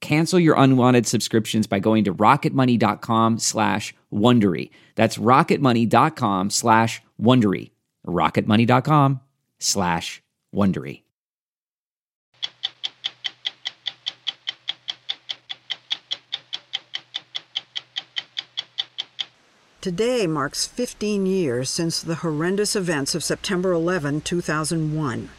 Cancel your unwanted subscriptions by going to rocketmoney.com slash Wondery. That's rocketmoney.com slash Wondery. rocketmoney.com slash Wondery. Today marks 15 years since the horrendous events of September 11, 2001.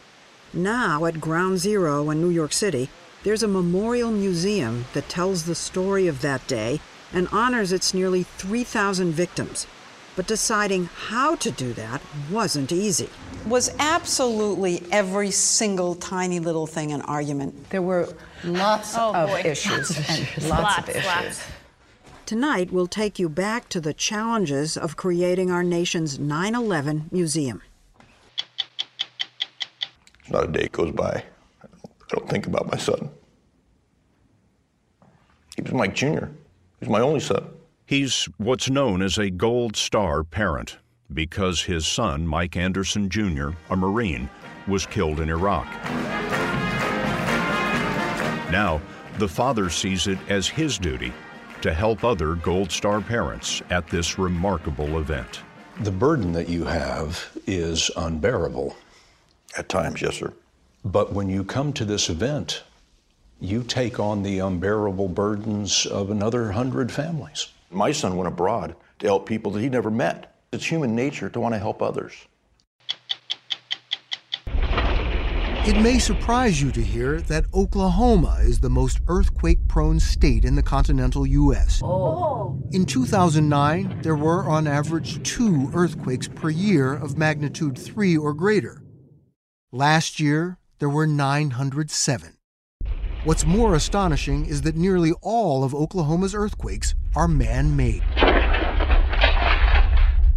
Now, at Ground Zero in New York City, there's a memorial museum that tells the story of that day and honors its nearly 3,000 victims. But deciding how to do that wasn't easy. Was absolutely every single tiny little thing an argument. There were lots Oh, of boy. issues and lots, Lots, of issues. lots. Tonight, we'll take you back to the challenges of creating our nation's 9 11 museum. Not a day goes by. I don't, think about my son. He was Mike Jr. He was my only son. He's what's known as a Gold Star parent because his son, Mike Anderson Jr., a Marine, was killed in Iraq. Now, the father sees it as his duty to help other Gold Star parents at this remarkable event. The burden that you have is unbearable. At times, yes, sir. But when you come to this event, you take on the unbearable burdens of another hundred families. My son went abroad to help people that he never met. It's human nature to want to help others. It may surprise you to hear that Oklahoma is the most earthquake prone state in the continental U.S. Oh. In 2009, there were on average two earthquakes per year of magnitude 3 or greater. Last year, there were 907. What's more astonishing is that nearly all of Oklahoma's earthquakes are man made.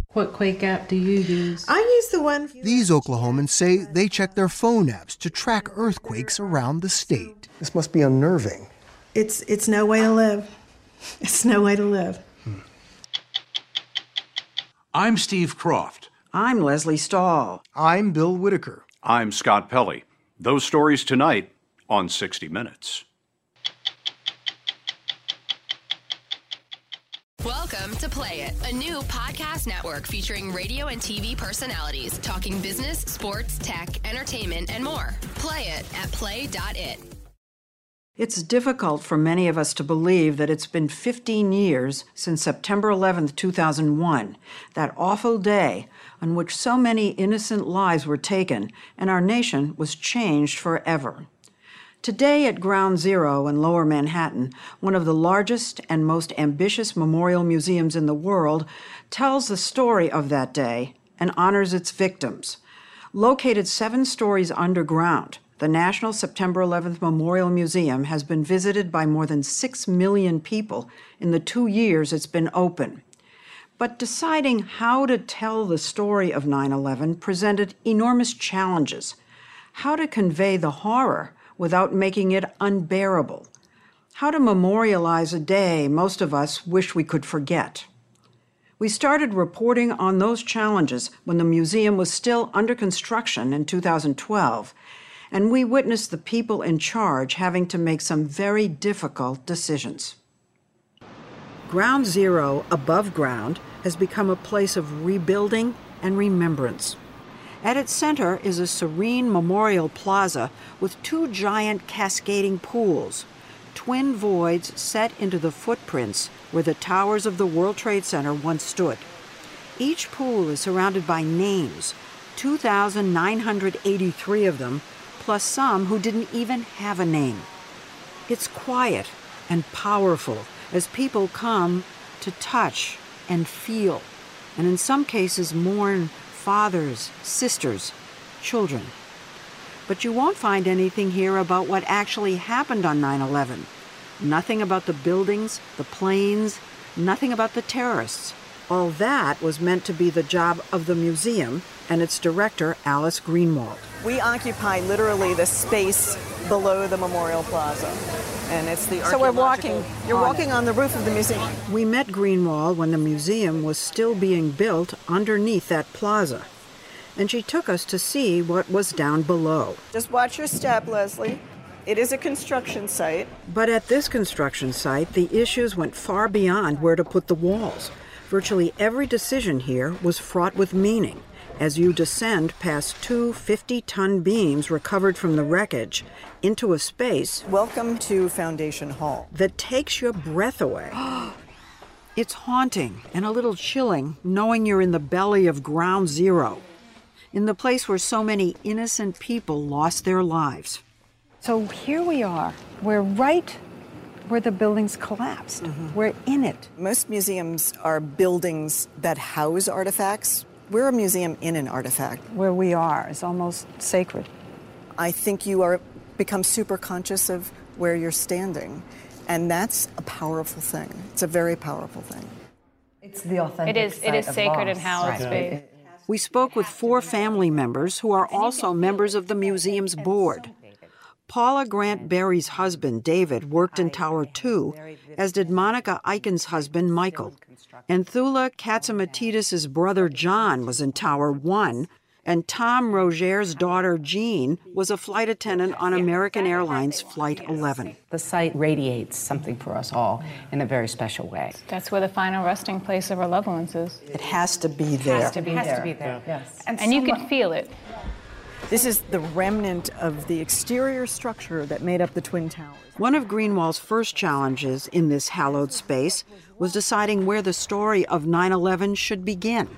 What Quake app do you use? I use the one. These Oklahomans say they check their phone apps to track earthquakes around the state. This must be unnerving. It's it's no way to live. It's no way to live. Hmm. I'm Steve Kroft. I'm Lesley Stahl. I'm Bill Whitaker. I'm Scott Pelley. Those stories tonight on 60 Minutes. Welcome to Play It, a new podcast network featuring radio and TV personalities talking business, sports, tech, entertainment, and more. Play it at play.it. It's difficult for many of us to believe that it's been 15 years since September 11th, 2001, that awful day on which so many innocent lives were taken and our nation was changed forever. Today at Ground Zero in Lower Manhattan, one of the largest and most ambitious memorial museums in the world tells the story of that day and honors its victims. Located seven stories underground, the National September 11th Memorial Museum has been visited by more than six million people in the two years it's been open. But deciding how to tell the story of 9 11 presented enormous challenges. How to convey the horror without making it unbearable. How to memorialize a day most of us wish we could forget. We started reporting on those challenges when the museum was still under construction in 2012, and we witnessed the people in charge having to make some very difficult decisions. Ground Zero, above ground, has become a place of rebuilding and remembrance. At its center is a serene memorial plaza with two giant cascading pools, twin voids set into the footprints where the towers of the World Trade Center once stood. Each pool is surrounded by names, 2,983 of them, plus some who didn't even have a name. It's quiet and powerful as people come to touch and feel, and in some cases mourn fathers, sisters, children. But you won't find anything here about what actually happened on 9 11. Nothing about the buildings, the planes, nothing about the terrorists. All that was meant to be the job of the museum and its director, Alice Greenwald. We occupy literally the space below the Memorial Plaza. And it's the So we're walking, you're walking on the roof of the museum. We met Greenwald when the museum was still being built underneath that plaza. And she took us to see what was down below. Just watch your step, Lesley. It is a construction site. But at this construction site, the issues went far beyond where to put the walls. Virtually every decision here was fraught with meaning as you descend past two 50 ton beams recovered from the wreckage into a space. Welcome to Foundation Hall. That takes your breath away. it's haunting and a little chilling knowing you're in the belly of ground zero, in the place where so many innocent people lost their lives. So here we are. We're right where the buildings collapsed. Mm-hmm. We're in it. Most museums are buildings that house artifacts. We're a museum in an artifact. Where we are is almost sacred. I think you are become super conscious of where you're standing. And that's a powerful thing. It's a very powerful thing. It's the authentic. It is. It is sacred and hallowed Right. space. We spoke with four family members who are also members of the museum's board. Paula Grant Berry's husband, David, worked in Tower 2, as did Monica Iken's husband, Michael. And Thula Katsimatides' brother, John, was in Tower 1, and Tom Roger's daughter, Jean, was a flight attendant on American Airlines Flight 11. The site radiates something for us all in a very special way. That's where the final resting place of our loved ones is. It has to be It there. has to be It has there. to be there, yes. And, you can feel it. This is the remnant of the exterior structure that made up the Twin Towers. One of Greenwald's first challenges in this hallowed space was deciding where the story of 9 11 should begin.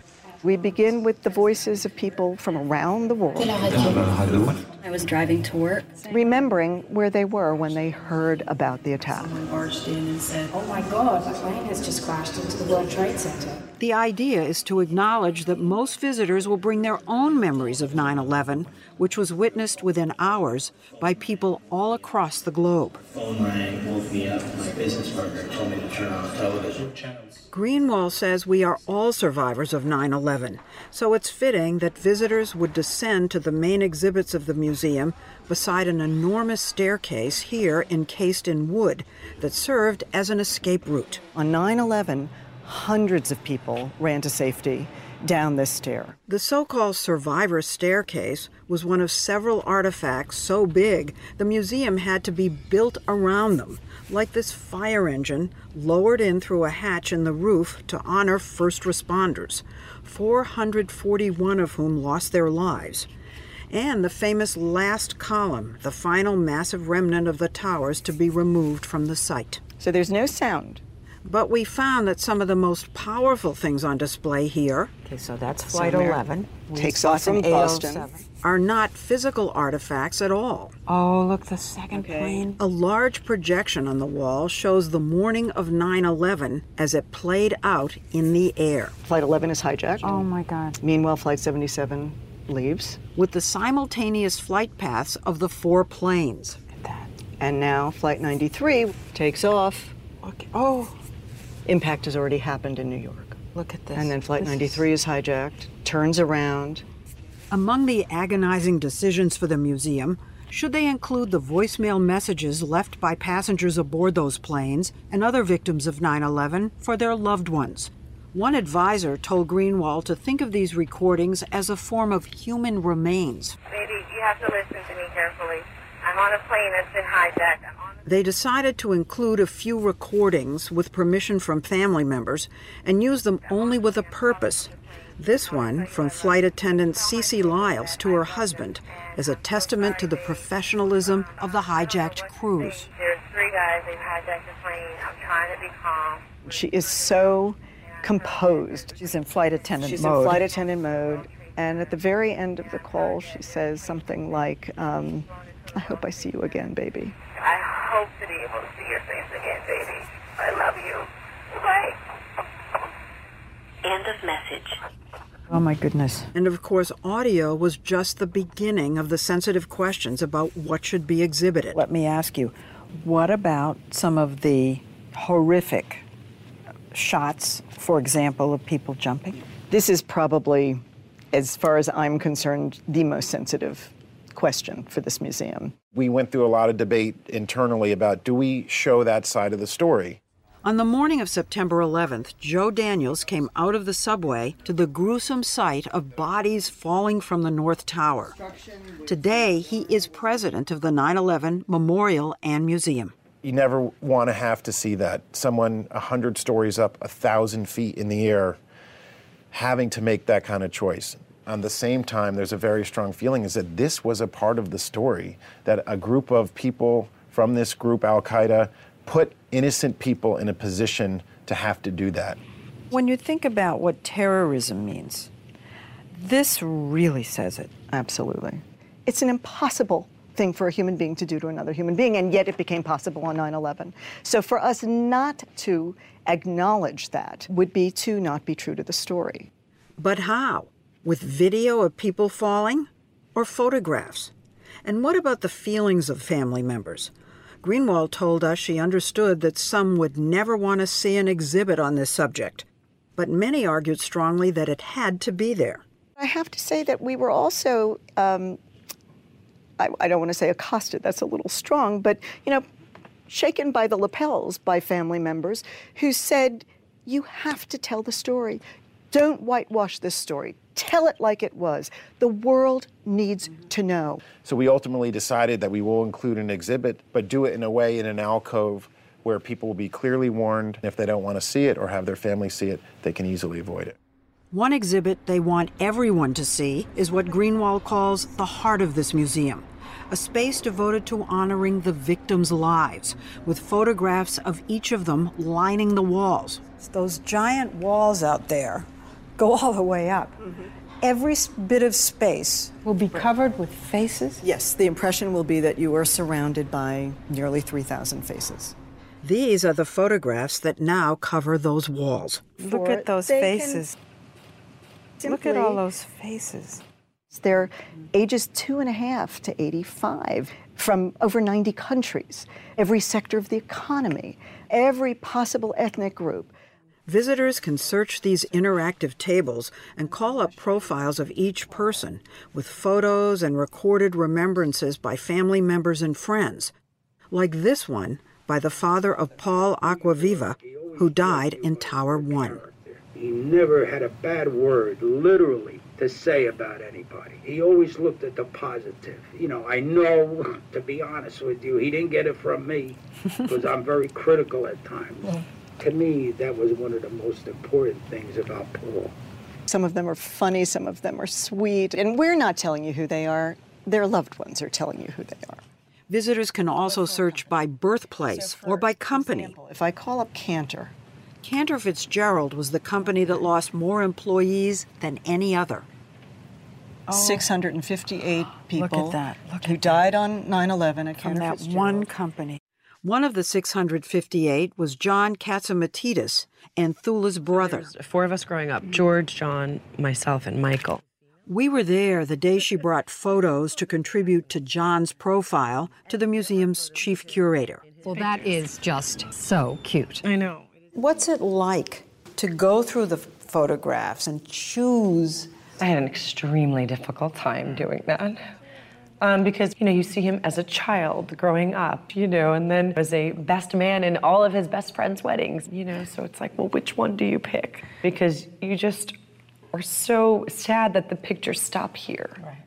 We begin with the voices of people from around the world. I was driving to work. Remembering where they were when they heard about the attack. Someone barged in and said, Oh my God, a plane has just crashed into the World Trade Center. The idea is to acknowledge that most visitors will bring their own memories of 9 11, which was witnessed within hours by people all across the globe. phone rang, woke me up. My business partner told me to turn on the television. Greenwald says we are all survivors of 9 11, so it's fitting that visitors would descend to the main exhibits of the museum beside an enormous staircase here encased in wood that served as an escape route. On 9 11, hundreds of people ran to safety down this stair. The so called survivor staircase was one of several artifacts so big the museum had to be built around them, like this fire engine lowered in through a hatch in the roof to honor first responders, 441 of whom lost their lives. And the famous last column, the final massive remnant of the towers to be removed from the site. So there's no sound. But we found that some of the most powerful things on display here Okay, so that's Flight 11. Takes off from Boston. are not physical artifacts at all. Oh, look, the second plane. A large projection on the wall shows the morning of 9 11 as it played out in the air. Flight 11 is hijacked. Oh my God. Meanwhile, Flight 77 leaves. With the simultaneous flight paths of the four planes. Look at that. And now Flight 93 takes off. Okay. Oh, Impact has already happened in New York. look at this. And then Flight This 93 is hijacked, turns around. Among the agonizing decisions for the museum, Should they include the voicemail messages left by passengers aboard those planes and other victims of 9 11 for their loved ones? One advisor told Greenwald to think of these recordings as a form of human remains. Baby, you have to listen to me carefully. I'm on a plane that's been hijacked. I'm on They decided to include a few recordings with permission from family members and use them only with a purpose. This one, from flight attendant CeeCee Lyles to her husband, is a testament to the professionalism of the hijacked crews. There's three guys. They've hijacked the plane. I'm trying to be calm. She is so composed. She's in flight attendant She's mode. in flight attendant mode. And at the very end of the call, she says something like, um, I hope I see you again, baby. I hope to be able to see your face again, baby. I love you. Bye. End of message. Oh my goodness. And of course, audio was just the beginning of the sensitive questions about what should be exhibited. Let me ask you, what about some of the horrific shots, for example, of people jumping? This is probably, as far as I'm concerned, the most sensitive question for this museum. We went through a lot of debate internally about do we show that side of the story? On the morning of September 11th, Joe Daniels came out of the subway to the gruesome sight of bodies falling from the North Tower. Today, he is president of the 9 11 Memorial and Museum. You never want to have to see that. Someone 100 stories up, 1,000 feet in the air, having to make that kind of choice. On the same time, there's a very strong feeling is that this was a part of the story, that a group of people from this group, Al Qaeda, put innocent people in a position to have to do that. When you think about what terrorism means, this really says it. Absolutely. It's an impossible thing for a human being to do to another human being, and yet it became possible on 9 11. So for us not to acknowledge that would be to not be true to the story. But how? With video of people falling or photographs? And what about the feelings of family members? Greenwald told us she understood that some would never want to see an exhibit on this subject, but many argued strongly that it had to be there. I have to say that we were also, um, I, I don't want to say accosted, that's a little strong, but, you know, shaken by the lapels by family members who said, You have to tell the story. Don't whitewash this story. Tell it like it was. The world needs to know. So we ultimately decided that we will include an exhibit, but do it in a way in an alcove where people will be clearly warned. If they don't want to see it or have their family see it, they can easily avoid it. One exhibit they want everyone to see is what Greenwald calls the heart of this museum a space devoted to honoring the victims' lives, with photographs of each of them lining the walls. Those giant walls out there go all the way up. Mm-hmm. Every bit of space will be covered with faces? Yes, the impression will be that you are surrounded by nearly 3,000 faces. These are the photographs that now cover those walls. Look at those they faces. Look at all those faces. They're ages two and a half to 85 from over 90 countries, every sector of the economy, every possible ethnic group. Visitors can search these interactive tables and call up profiles of each person with photos and recorded remembrances by family members and friends, like this one by the father of Paul Acquaviva, who died in Tower 1. He never had a bad word, literally, to say about anybody. He always looked at the positive. You know, I know, to be honest with you, he didn't get it from me because I'm very critical at times. To me, that was one of the most important things about Paul. Some of them are funny, some of them are sweet, and we're not telling you who they are. Their loved ones are telling you who they are. Visitors can also search by birthplace or by company. If I call up Cantor, Cantor Fitzgerald was the company that lost more employees than any other. 658 people Look at that. Look who died on 9 11 at From Cantor that Fitzgerald. one company. One of the 658 was John Katsimatides and Thula's brother. Four of us growing up George, John, myself, and Michael. We were there the day she brought photos to contribute to John's profile to the museum's chief curator. Well, that is just so cute. I know. What's it like to go through the photographs and choose? I had an extremely difficult time doing that. Um, because you know you see him as a child growing up, you know, and then as a best man in all of his best friends' weddings, you know. So it's like, well, which one do you pick? Because you just are so sad that the pictures stop here. Right.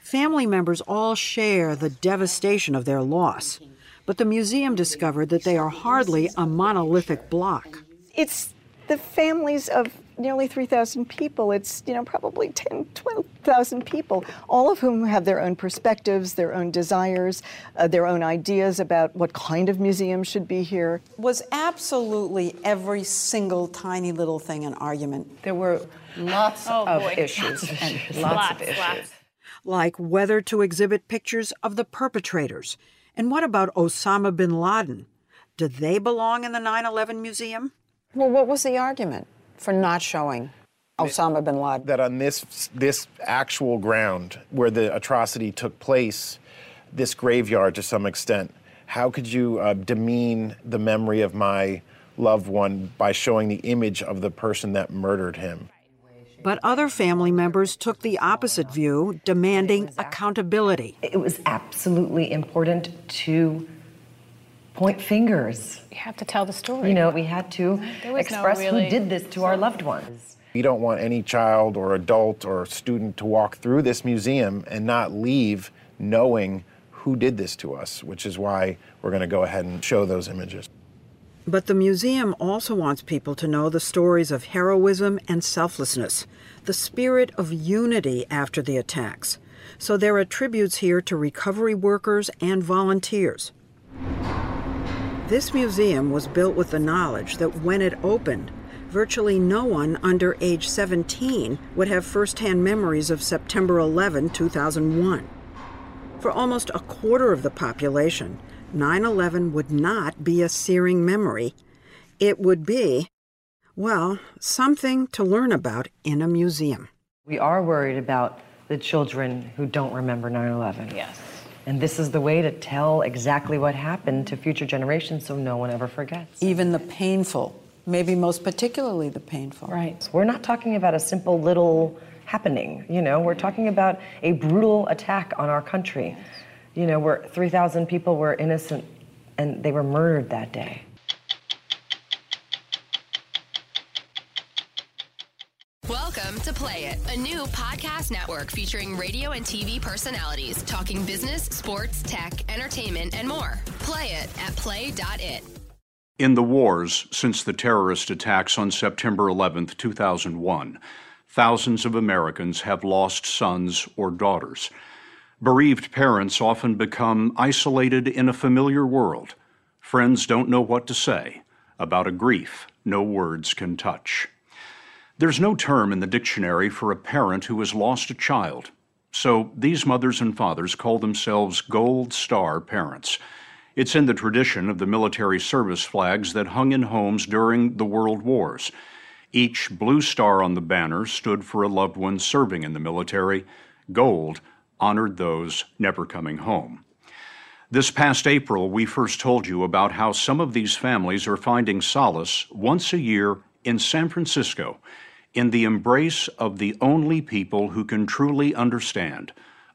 Family members all share the devastation of their loss, but the museum discovered that they are hardly a monolithic block. It's the families of nearly 3,000 people. It's, you know, probably 10, 12,000 people, all of whom have their own perspectives, their own desires, uh, their own ideas about what kind of museum should be here. Was absolutely every single tiny little thing an argument. There were lots Oh, of boy. issues. Lots of and issues. Lots, Lots, of issues. lots. Like whether to exhibit pictures of the perpetrators. And what about Osama bin Laden? Do they belong in the 9 11 museum? Well, what was the argument for not showing Osama bin Laden? That on this this actual ground where the atrocity took place, this graveyard to some extent, how could you uh, demean the memory of my loved one by showing the image of the person that murdered him? But other family members took the opposite view, demanding accountability. It was absolutely important to point fingers. You have to tell the story. You know, we had to There was no express really- who did this to our loved ones. We don't want any child or adult or student to walk through this museum and not leave knowing who did this to us, which is why we're going to go ahead and show those images. But the museum also wants people to know the stories of heroism and selflessness, the spirit of unity after the attacks. So there are tributes here to recovery workers and volunteers. This museum was built with the knowledge that when it opened, virtually no one under age 17 would have firsthand memories of September 11, 2001. For almost a quarter of the population, 9 11 would not be a searing memory. It would be, well, something to learn about in a museum. We are worried about the children who don't remember 9 11. Yes. And this is the way to tell exactly what happened to future generations so no one ever forgets. Even the painful, maybe most particularly the painful. Right. We're not talking about a simple little happening, you know, we're talking about a brutal attack on our country. You know, where 3,000 people were innocent and they were murdered that day. Welcome to Play It, a new podcast network featuring radio and TV personalities talking business, sports, tech, entertainment, and more. Play it at play.it. In the wars since the terrorist attacks on September 11, 2001, thousands of Americans have lost sons or daughters. Bereaved parents often become isolated in a familiar world. Friends don't know what to say about a grief no words can touch. There's no term in the dictionary for a parent who has lost a child, so these mothers and fathers call themselves Gold Star parents. It's in the tradition of the military service flags that hung in homes during the World Wars. Each blue star on the banner stood for a loved one serving in the military. Gold honored those never coming home. This past April, we first told you about how some of these families are finding solace once a year in San Francisco in the embrace of the only people who can truly understand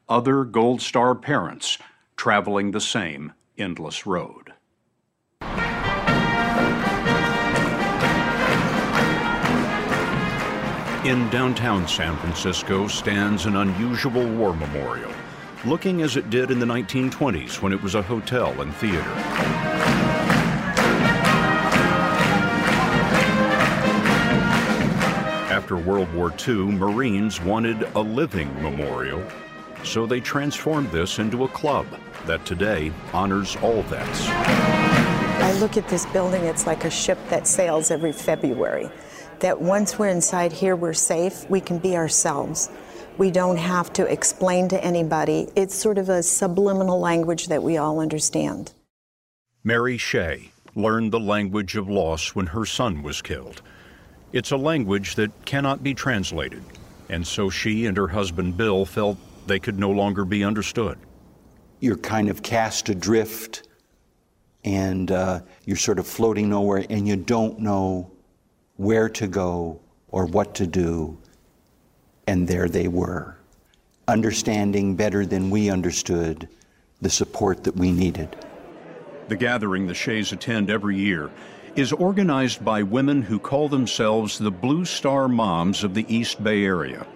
other Gold Star parents traveling the same endless road. In downtown San Francisco stands an unusual war memorial, looking as it did in the 1920s when it was a hotel and theater. After World War II, Marines wanted a living memorial, so they transformed this into a club that today honors all vets. I look at this building, it's like a ship that sails every February. That once we're inside here, we're safe, we can be ourselves. We don't have to explain to anybody. It's sort of a subliminal language that we all understand. Mary Shea learned the language of loss when her son was killed. It's a language that cannot be translated, and so she and her husband Bill felt they could no longer be understood. You're kind of cast adrift and uh, you're sort of floating nowhere and you don't know where to go or what to do. And there they were. understanding better than we understood the support that we needed. The gathering the Shays attend every year is organized by women who call themselves the Blue Star Moms of the East Bay Area.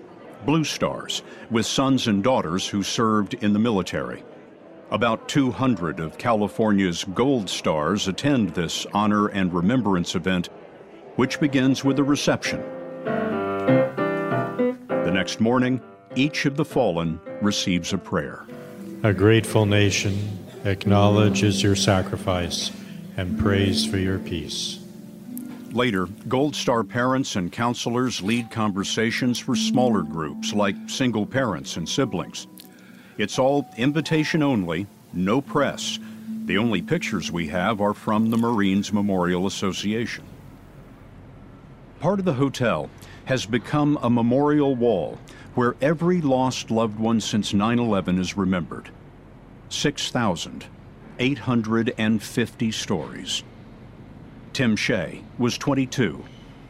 Blue Stars, with sons and daughters who served in the military. About 200 of California's Gold Stars attend this honor and remembrance event, which begins with a reception. The next morning, each of the fallen receives a prayer. A grateful nation acknowledges your sacrifice and prays for your peace. Later, Gold Star parents and counselors lead conversations for smaller groups like single parents and siblings. It's all invitation only, no press. The only pictures we have are from the Marines Memorial Association. Part of the hotel has become a memorial wall where every lost loved one since 9 11 is remembered. 6,850 stories. Tim Shea was 22.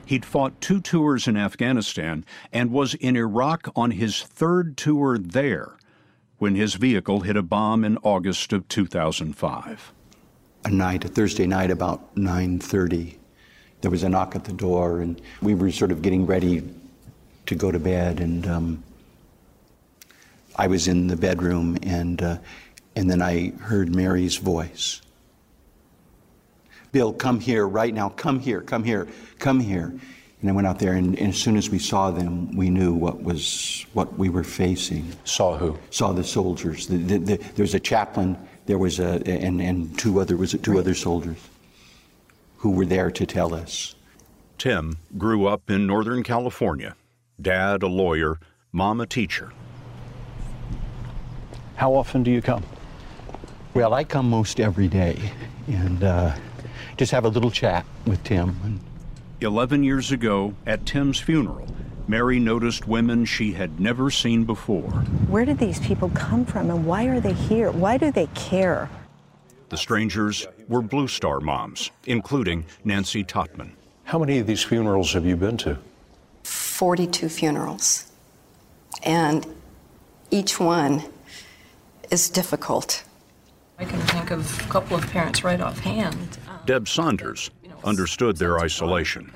He'd fought two tours in Afghanistan and was in Iraq on his third tour there when his vehicle hit a bomb in August of 2005. A night, a Thursday night about 9:30, there was a knock at the door, and we were sort of getting ready to go to bed, and um, I was in the bedroom, and uh, and then I heard Mary's voice. Bill, come here right now. Come here, come here, come here. And I went out there, and, and, as soon as we saw them, we knew what was what we were facing. Saw who? Saw the soldiers. The, the, the, there was a chaplain. There was a and, and two other was it two other soldiers who were there to tell us. Tim grew up in Northern California. Dad a lawyer, mom a teacher. How often do you come? Well, I come most every day, and. Uh, just have a little chat with Tim. 11 years ago, at Tim's funeral, Mary noticed women she had never seen before. Where did these people come from and why are they here? Why do they care? The strangers were Blue Star moms, including Nancy Totman. How many of these funerals have you been to? 42 funerals. And each one is difficult. I can think of a couple of parents right offhand. Deb Saunders understood their isolation.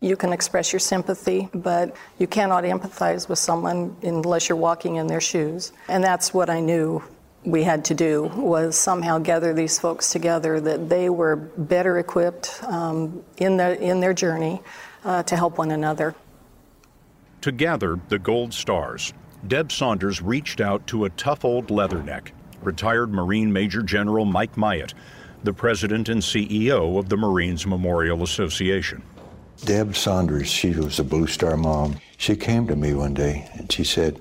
You can express your sympathy, but you cannot empathize with someone unless you're walking in their shoes. And that's what I knew we had to do was somehow gather these folks together that they were better equipped um, in, their, in their journey uh, to help one another. To gather the gold stars, Deb Saunders reached out to a tough old leatherneck, retired Marine Major General Mike Myatt, the president and CEO of the Marines Memorial Association. Deb Saunders, she was a Blue Star mom. She came to me one day and she said,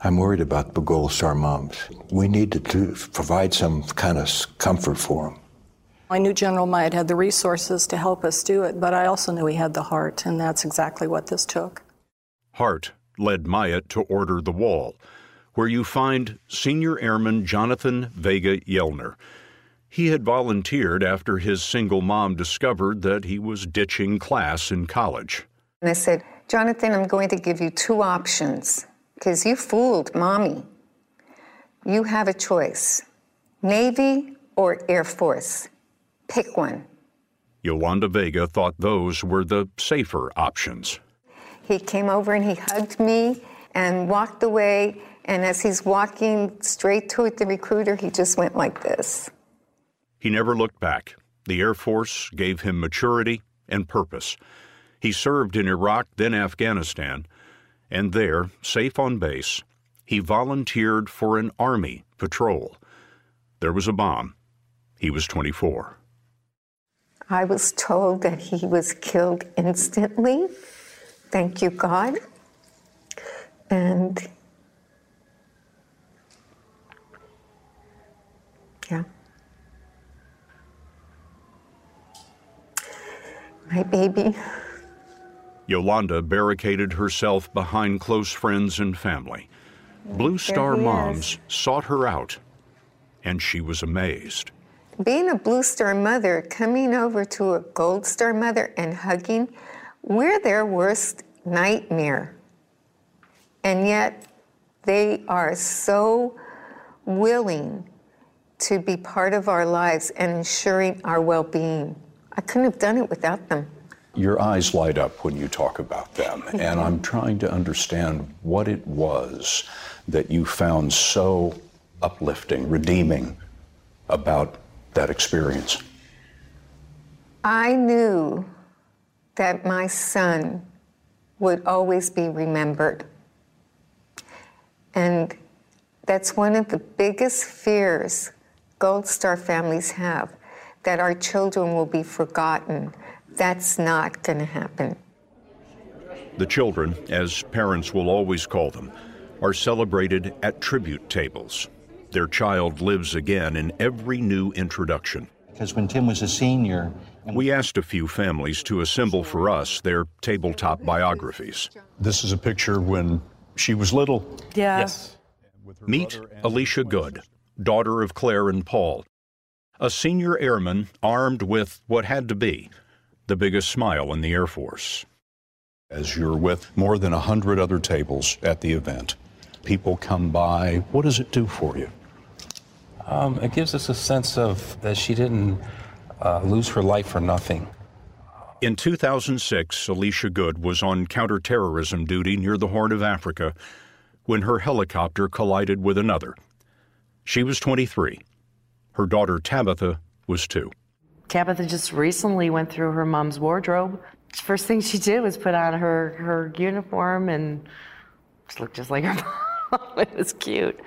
I'm worried about the Gold Star moms. We need to do, provide some kind of comfort for them. I knew General Myatt had the resources to help us do it, but I also knew he had the heart, and that's exactly what this took. Heart led Myatt to order the wall, where you find Senior Airman Jonathan Vega Yellner, he had volunteered after his single mom discovered that he was ditching class in college. And I said, Jonathan, I'm going to give you two options because you fooled mommy. You have a choice Navy or Air Force. Pick one. Yolanda Vega thought those were the safer options. He came over and he hugged me and walked away. And as he's walking straight toward the recruiter, he just went like this. He never looked back. The Air Force gave him maturity and purpose. He served in Iraq, then Afghanistan, and there, safe on base, he volunteered for an Army patrol. There was a bomb. He was 24. I was told that he was killed instantly. Thank you, God. And yeah. my baby. Yolanda barricaded herself behind close friends and family. Blue Star moms is. sought her out, and she was amazed. Being a Blue Star mother, coming over to a Gold Star mother and hugging, we're their worst nightmare. And yet, They are so willing to be part of our lives and ensuring our well being. I couldn't have done it without them. Your eyes light up when you talk about them, and I'm trying to understand what it was that you found so uplifting, redeeming about that experience. I knew that my son would always be remembered. And that's one of the biggest fears Gold Star families have that our children will be forgotten. That's not going to happen. The children, as parents will always call them, are celebrated at tribute tables. Their child lives again in every new introduction. Because when Tim was a senior, we asked a few families to assemble for us their tabletop biographies. This is a picture when she was little. Yeah. Yes. Meet Alicia Good, daughter of Claire and Paul, a senior airman armed with what had to be the biggest smile in the Air Force. As you're with more than a hundred other tables at the event, people come by. What does it do for you? Um, it gives us a sense of that she didn't uh, lose her life for nothing. In 2006, Alicia Good was on counterterrorism duty near the Horn of Africa when her helicopter collided with another. She was 23. Her daughter Tabitha was two. Tabitha just recently went through her mom's wardrobe. First thing she did was put on her, her uniform and just looked just like her mom. it was cute.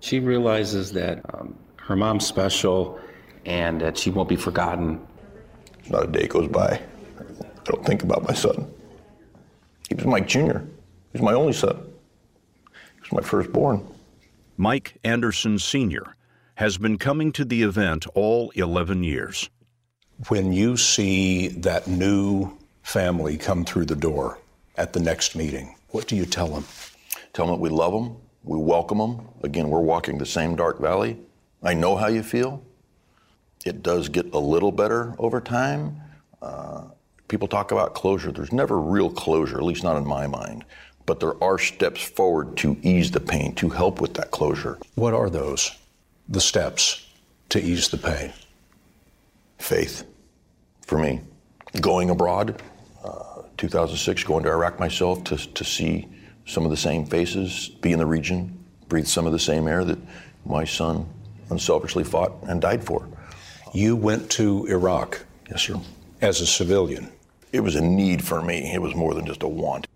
She realizes that um, her mom's special and that she won't be forgotten. Not a day goes by. I don't think about my son. He was Mike Jr. He was my only son. He was my firstborn. Mike Anderson Sr. has been coming to the event all 11 years. When you see that new family come through the door at the next meeting, what do you tell them? Tell them that we love them, we welcome them. Again, we're walking the same dark valley. I know how you feel. It does get a little better over time. Uh, people talk about closure. There's never real closure, at least not in my mind. But there are steps forward to ease the pain, to help with that closure. What are those? The steps to ease the pain? Faith, for me. Going abroad, uh, 2006, going to Iraq myself to, to see some of the same faces, be in the region, breathe some of the same air that my son unselfishly fought and died for. You went to Iraq. Yes, sir. As a civilian. It was a need for me. It was more than just a want.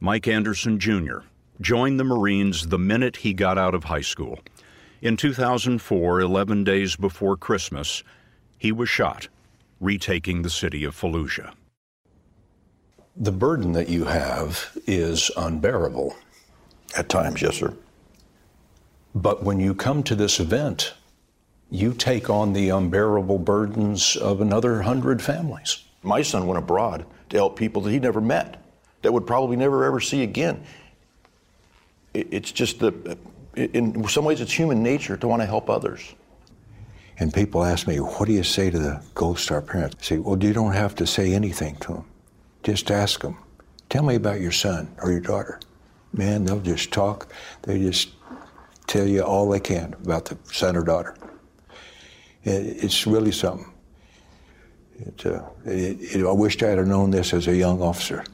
Mike Anderson Jr. joined the Marines the minute he got out of high school. In 2004, 11 days before Christmas, he was shot, retaking the city of Fallujah. The burden that you have is unbearable. At times, yes, sir. But when you come to this event, you take on the unbearable burdens of another hundred families. My son went abroad to help people that he never met, that would probably never ever see again. It's just the, in some ways, it's human nature to want to help others. And people ask me, what do you say to the Gold Star parents? I say, well, you don't have to say anything to them. Just ask them, tell me about your son or your daughter. Man, they'll just talk. They just tell you all they can about the son or daughter. It's really something. It, uh, it, it, I wished I had known this as a young officer,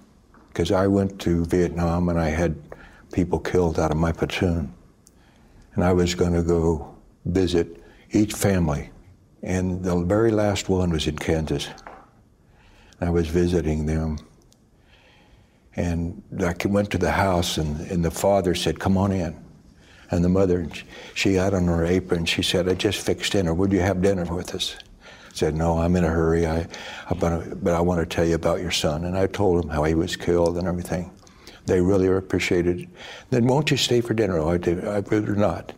because I went to Vietnam and I had people killed out of my platoon. And I was going to go visit each family. And the very last one was in Kansas. I was visiting them. And I went to the house, and, and the father said, Come on in. And the mother, she had on her apron, she said, I just fixed dinner. Would you have dinner with us? I said, No, I'm in a hurry. I, I but I want to tell you about your son. And I told him how he was killed and everything. They really appreciated it. Then won't you stay for dinner? Oh, I did. I'd rather not.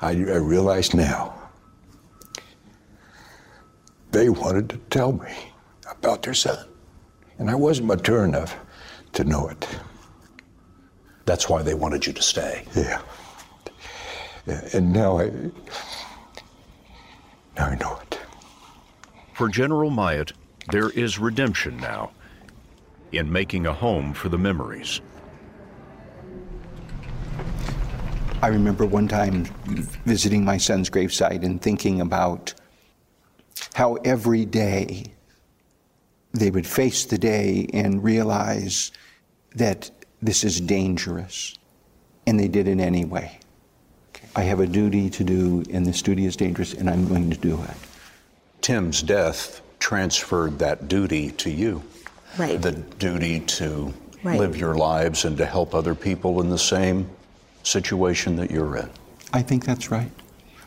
I, I realize now they wanted to tell me about their son. And I wasn't mature enough to know it. That's why they wanted you to stay. Yeah. yeah. And now I now I know it. For General Myatt, there is redemption now in making a home for the memories. I remember one time visiting my son's gravesite and thinking about how every day they would face the day and realize that this is dangerous, and they did it anyway. I have a duty to do, and this duty is dangerous, and I'm going to do it. Tim's death transferred that duty to you. Right. The duty to Right. live your lives and to help other people in the same situation that you're in. I think that's right.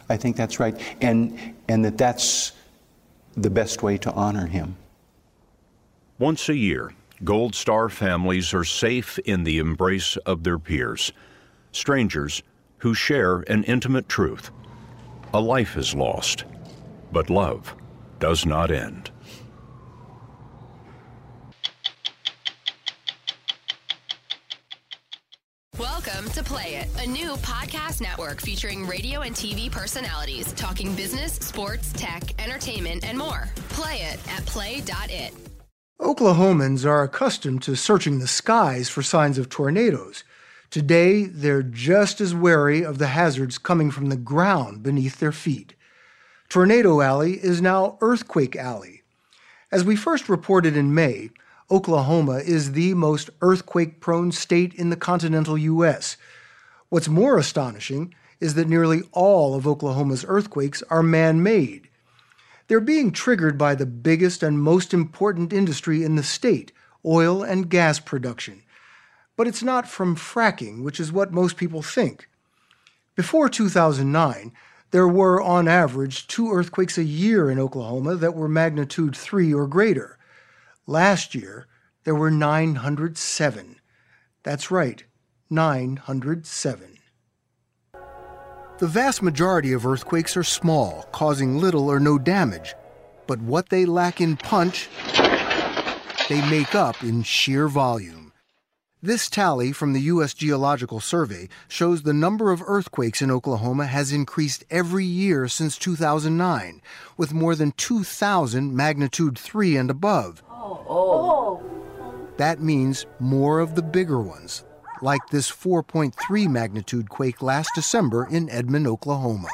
I think that's right. And, and that that's the best way to honor him. Once a year, Gold Star families are safe in the embrace of their peers, strangers who share an intimate truth. A life is lost, but love does not end. Welcome to Play It, a new podcast network featuring radio and TV personalities talking business, sports, tech, entertainment, and more. Play it at play.it. Oklahomans are accustomed to searching the skies for signs of tornadoes. Today, they're just as wary of the hazards coming from the ground beneath their feet. Tornado Alley is now Earthquake Alley. As we first reported in May, Oklahoma is the most earthquake prone state in the continental U.S. What's more astonishing is that nearly all of Oklahoma's earthquakes are man made. They're being triggered by the biggest and most important industry in the state oil and gas production. But it's not from fracking, which is what most people think. Before 2009, there were, on average, two earthquakes a year in Oklahoma that were magnitude 3 or greater. Last year, there were 907. That's right, 907. The vast majority of earthquakes are small, causing little or no damage. But what they lack in punch, they make up in sheer volume. This tally from the U.S. Geological Survey shows the number of earthquakes in Oklahoma has increased every year since 2009, with more than 2,000 magnitude 3 and above. Oh, That means more of the bigger ones, like this 4.3 magnitude quake last December in Edmond, Oklahoma.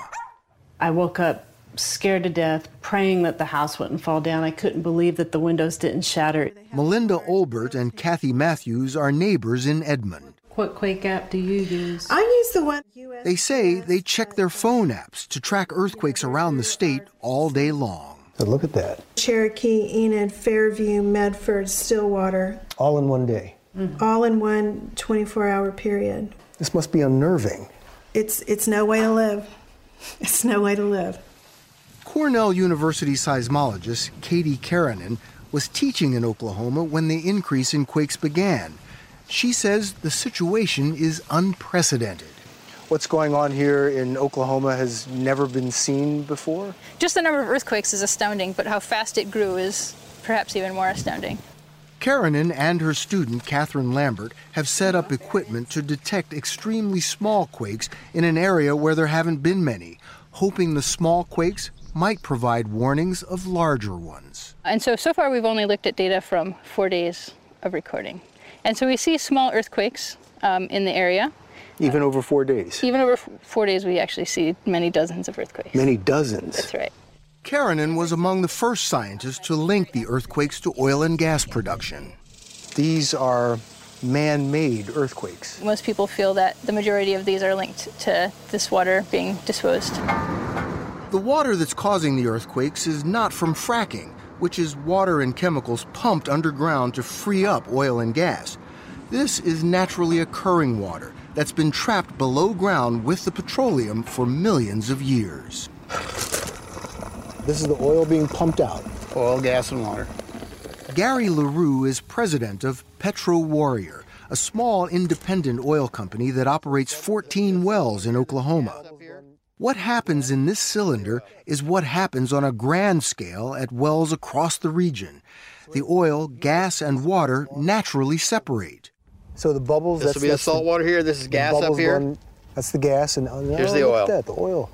I woke up scared to death, praying that the house wouldn't fall down. I couldn't believe that the windows didn't shatter. Melinda Olbert and Kathy Matthews are neighbors in Edmond. What quake app do you use? I use the one. They say they check their phone apps to track earthquakes around the state all day long. look at that. Cherokee, Enid, Fairview, Medford, Stillwater, All in one day. Mm-hmm. all in one 24-hour period. This must be unnerving. It's it's no way to live. It's no way to live. Cornell University seismologist Katie Keranen was teaching in Oklahoma when the increase in quakes began. She says the situation is unprecedented. What's going on here in Oklahoma has never been seen before? Just the number of earthquakes is astounding, but how fast it grew is perhaps even more astounding. Keranen and her student, Catherine Lambert, have set up equipment to detect extremely small quakes in an area where there haven't been many, hoping the small quakes might provide warnings of larger ones. And so, so far, we've only looked at data from four days of recording. And so we see small earthquakes um, in the area. Even over four days. Even over f- four days, we actually see many dozens of earthquakes. Many dozens. That's right. Keranen was among the first scientists to link the earthquakes to oil and gas production. These are man made earthquakes. Most people feel that the majority of these are linked to this water being disposed. The water that's causing the earthquakes is not from fracking, which is water and chemicals pumped underground to free up oil and gas. This is naturally occurring water that's been trapped below ground with the petroleum for millions of years. This is the oil being pumped out. Oil, gas, and water. Gary LaRue is president of Petro Warrior, a small independent oil company that operates 14 wells in Oklahoma. What happens in this cylinder is what happens on a grand scale at wells across the region. The oil, gas, and water naturally separate. So the bubbles. This will be the salt water here. This is gas up here. that's the gas, and Here's oh, the oil. That, the oil.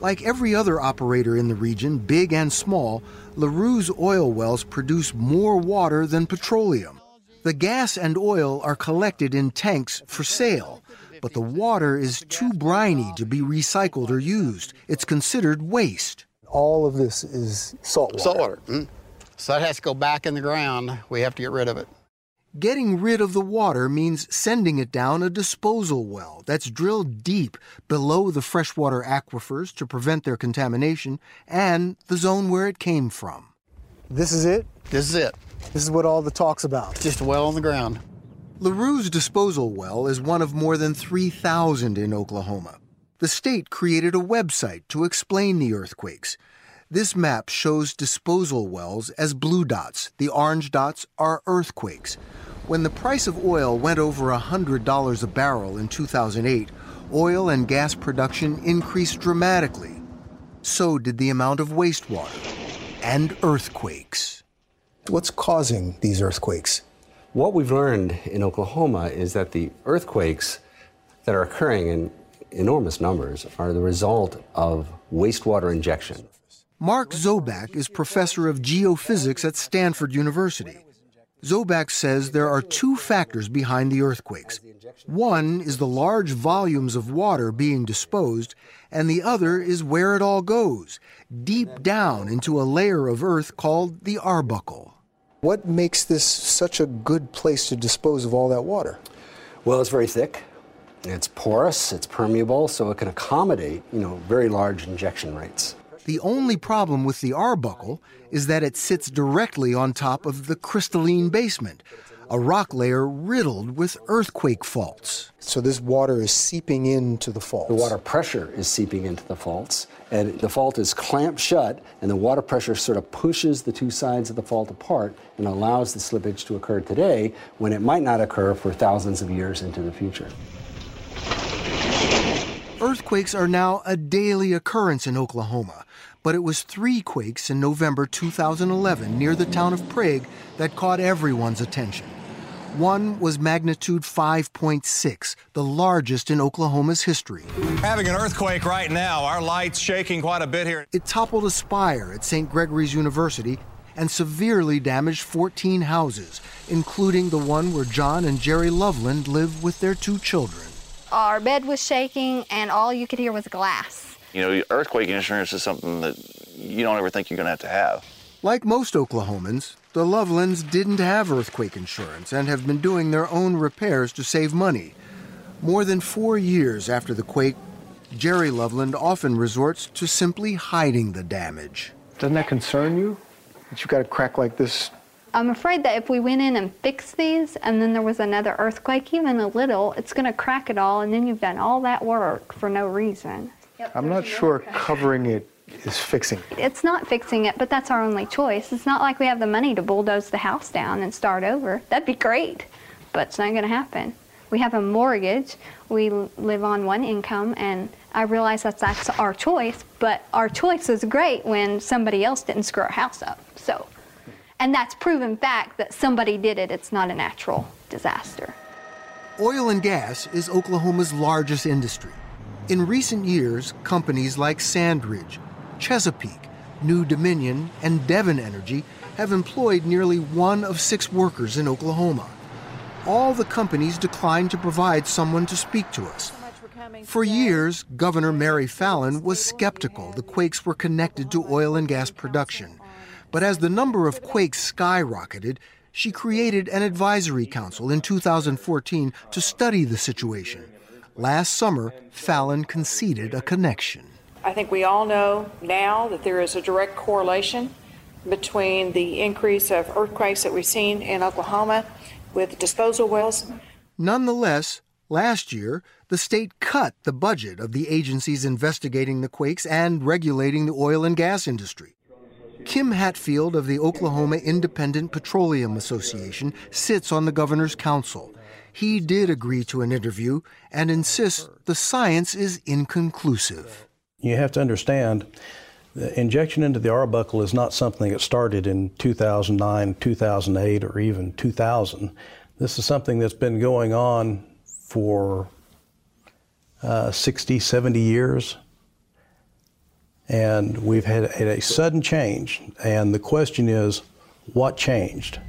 Like every other operator in the region, big and small, LaRue's oil wells produce more water than petroleum. The gas and oil are collected in tanks for sale. But the water is too briny to be recycled or used. It's considered waste. All of this is salt water. Salt water. Mm. So that has to go back in the ground. We have to get rid of it. Getting rid of the water means sending it down a disposal well that's drilled deep below the freshwater aquifers to prevent their contamination and the zone where it came from. This is it? This is it. This is what all the talk's about. Just a well on the ground. LaRue's disposal well is one of more than 3,000 in Oklahoma. The state created a website to explain the earthquakes. This map shows disposal wells as blue dots. The orange dots are earthquakes. When the price of oil went over $100 a barrel in 2008, oil and gas production increased dramatically. So did the amount of wastewater and earthquakes. What's causing these earthquakes? What we've learned in Oklahoma is that the earthquakes that are occurring in enormous numbers are the result of wastewater injection. Mark Zoback is professor of geophysics at Stanford University. Zoback says there are two factors behind the earthquakes. One is the large volumes of water being disposed, and the other is where it all goes, deep down into a layer of earth called the Arbuckle. What makes this such a good place to dispose of all that water? Well, it's very thick. It's porous, it's permeable, so it can accommodate, you know, very large injection rates. The only problem with the Arbuckle is that it sits directly on top of the crystalline basement, a rock layer riddled with earthquake faults. So this water is seeping into the faults. The water pressure is seeping into the faults, and the fault is clamped shut, and the water pressure sort of pushes the two sides of the fault apart and allows the slippage to occur today when it might not occur for thousands of years into the future. Earthquakes are now a daily occurrence in Oklahoma, but it was three quakes in November 2011 near the town of Prague that caught everyone's attention. One was magnitude 5.6, the largest in Oklahoma's history. Having an earthquake right now. Our lights shaking quite a bit here. It toppled a spire at St. Gregory's University and severely damaged 14 houses, including the one where John and Jerry Loveland live with their two children. Our bed was shaking, and all you could hear was glass. You know, earthquake insurance is something that you don't ever think you're going to have to have. Like most Oklahomans, the Lovelands didn't have earthquake insurance and have been doing their own repairs to save money. More than four years after the quake, Jerry Loveland often resorts to simply hiding the damage. Doesn't that concern you? That you've got a crack like this I'm afraid that if we went in and fixed these and then there was another earthquake, even a little, it's going to crack it all and then you've done all that work for no reason. I'm not sure covering it is fixing. It's not fixing it, but that's our only choice. It's not like we have the money to bulldoze the house down and start over. That'd be great, but it's not going to happen. We have a mortgage. We live on one income, and I realize that that's our choice, but our choice is great when somebody else didn't screw our house up. So, and that's proven fact that somebody did it. It's not a natural disaster. Oil and gas is Oklahoma's largest industry. In recent years, companies like Sandridge, Chesapeake, New Dominion, and Devon Energy have employed nearly one of six workers in Oklahoma. All the companies declined to provide someone to speak to us. For years, Governor Mary Fallin was skeptical the quakes were connected to oil and gas production. But as the number of quakes skyrocketed, she created an advisory council in 2014 to study the situation. Last summer, Fallin conceded a connection. I think we all know now that there is a direct correlation between the increase of earthquakes that we've seen in Oklahoma with disposal wells. Nonetheless, last year, the state cut the budget of the agencies investigating the quakes and regulating the oil and gas industry. Kim Hatfield of the Oklahoma Independent Petroleum Association sits on the governor's council. He did agree to an interview and insists the science is inconclusive. You have to understand the injection into the Arbuckle is not something that started in 2009, 2008, or even 2000. This is something that's been going on for uh, 60, 70 years. And we've had, had a sudden change. And the question is, what changed?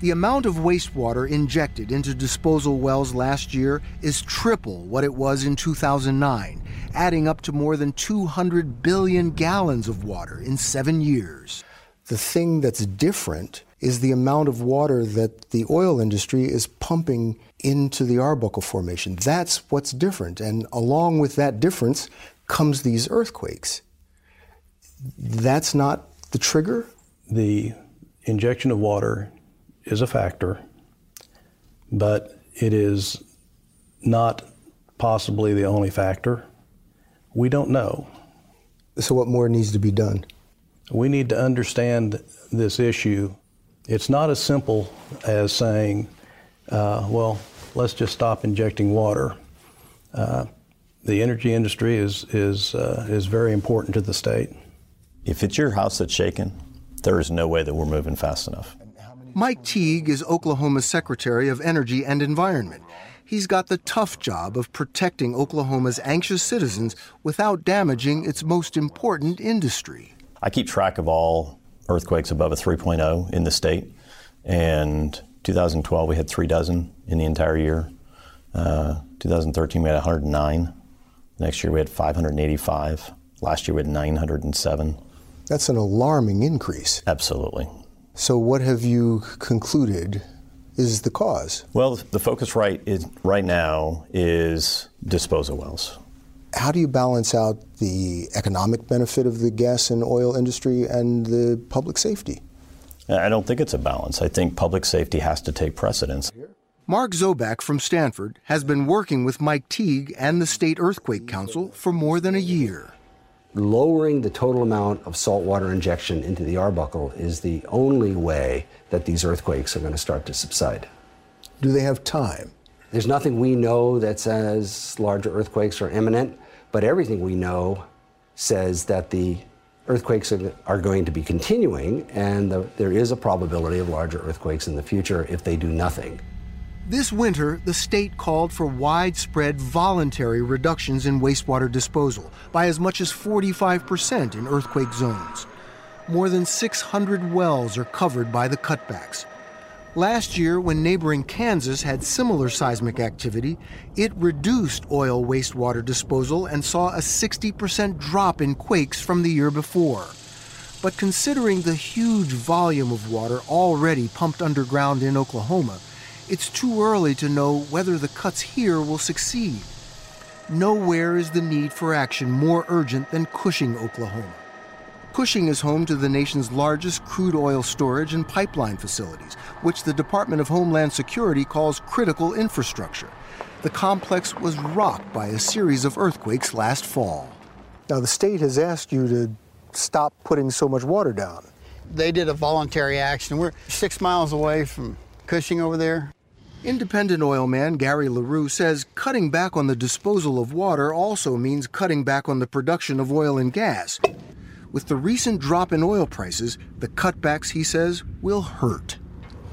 The amount of wastewater injected into disposal wells last year is triple what it was in 2009, adding up to more than 200 billion gallons of water in seven years. The thing that's different is the amount of water that the oil industry is pumping into the Arbuckle Formation. That's what's different. And along with that difference comes these earthquakes. That's not the trigger? The injection of water is a factor, but it is not possibly the only factor. We don't know. So, what more needs to be done? We need to understand this issue. It's not as simple as saying, uh, well, let's just stop injecting water. Uh, the energy industry is, is, uh, is very important to the state. If it's your house that's shaken, there is no way that we're moving fast enough. Mike Teague is Oklahoma's Secretary of Energy and Environment. He's got the tough job of protecting Oklahoma's anxious citizens without damaging its most important industry. I keep track of all earthquakes above a 3.0 in the state. And 2012, we had three dozen in the entire year. Uh, 2013, we had 109. Next year, we had 585. Last year, we had 907. That's an alarming increase. Absolutely. So, what have you concluded is the cause? Well, the focus right is right now is disposal wells. How do you balance out the economic benefit of the gas and oil industry and the public safety? I don't think it's a balance. I think public safety has to take precedence. Mark Zoback from Stanford has been working with Mike Teague and the State Earthquake Council for more than a year. Lowering the total amount of saltwater injection into the Arbuckle is the only way that these earthquakes are going to start to subside. Do they have time? There's nothing we know that says larger earthquakes are imminent, but everything we know says that the earthquakes are, going to be continuing, and the, there is a probability of larger earthquakes in the future if they do nothing. This winter, the state called for widespread voluntary reductions in wastewater disposal by as much as 45% in earthquake zones. More than 600 wells are covered by the cutbacks. Last year, when neighboring Kansas had similar seismic activity, it reduced oil wastewater disposal and saw a 60% drop in quakes from the year before. But considering the huge volume of water already pumped underground in Oklahoma, it's too early to know whether the cuts here will succeed. Nowhere is the need for action more urgent than Cushing, Oklahoma. Cushing is home to the nation's largest crude oil storage and pipeline facilities, which the Department of Homeland Security calls critical infrastructure. The complex was rocked by a series of earthquakes last fall. Now, the state has asked you to stop putting so much water down. They did a voluntary action. We're six miles away from Cushing over there. Independent oil man Gary LaRue says cutting back on the disposal of water also means cutting back on the production of oil and gas. With the recent drop in oil prices, the cutbacks, he says, will hurt.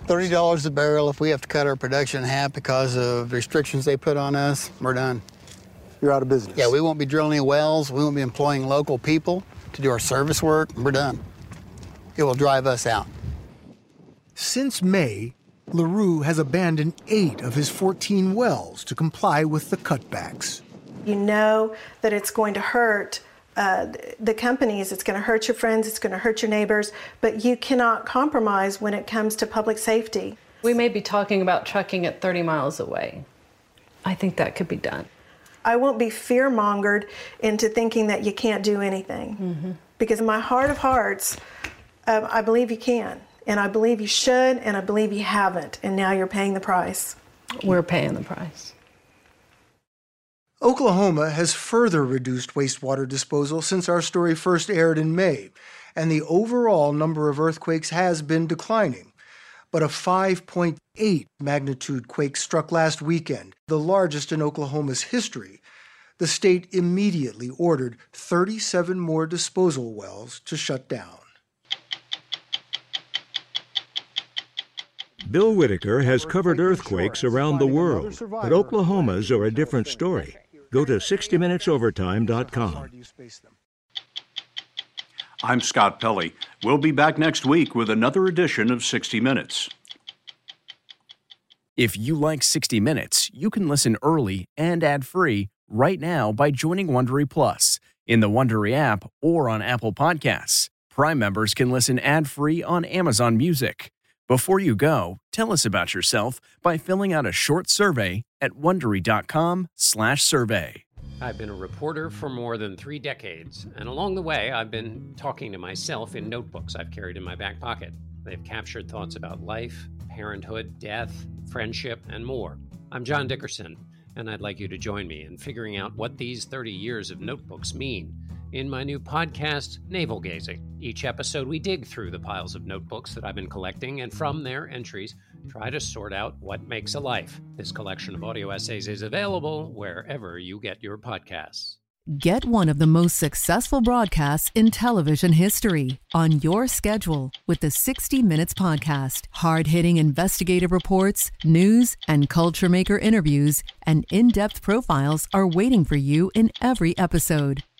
$30 a barrel if we have to cut our production in half because of restrictions they put on us, we're done. You're out of business. Yeah, we won't be drilling any wells. We won't be employing local people to do our service work. We're done. It will drive us out. Since May, LaRue has abandoned eight of his 14 wells to comply with the cutbacks. You know that it's going to hurt uh, the companies, it's going to hurt your friends, it's going to hurt your neighbors, but you cannot compromise when it comes to public safety. We may be talking about trucking at 30 miles away. I think that could be done. I won't be fear mongered into thinking that you can't do anything. Mm-hmm. Because in my heart of hearts, uh, I believe you can. And I believe you should, and I believe you haven't. And now you're paying the price. We're paying the price. Oklahoma has further reduced wastewater disposal since our story first aired in May, and the overall number of earthquakes has been declining. But a 5.8 magnitude quake struck last weekend, the largest in Oklahoma's history. The state immediately ordered 37 more disposal wells to shut down. Bill Whitaker has covered earthquakes around the world, but Oklahoma's are a different story. Go to 60minutesovertime.com. I'm Scott Pelley. We'll be back next week with another edition of 60 Minutes. If you like 60 Minutes, you can listen early and ad-free right now by joining Wondery Plus in the Wondery app or on Apple Podcasts. Prime members can listen ad-free on Amazon Music. Before you go, tell us about yourself by filling out a short survey at wondery.com/survey. I've been a reporter for more than three decades, and along the way, I've been talking to myself in notebooks I've carried in my back pocket. They've captured thoughts about life, parenthood, death, friendship, and more. I'm John Dickerson, and I'd like you to join me in figuring out what these 30 years of notebooks mean in my new podcast, Navel Gazing. Each episode, we dig through the piles of notebooks that I've been collecting, and from their entries, try to sort out what makes a life. This collection of audio essays is available wherever you get your podcasts. Get one of the most successful broadcasts in television history on your schedule with the 60 Minutes Podcast. Hard hitting investigative reports, news, and culture maker interviews, and in depth profiles are waiting for you in every episode.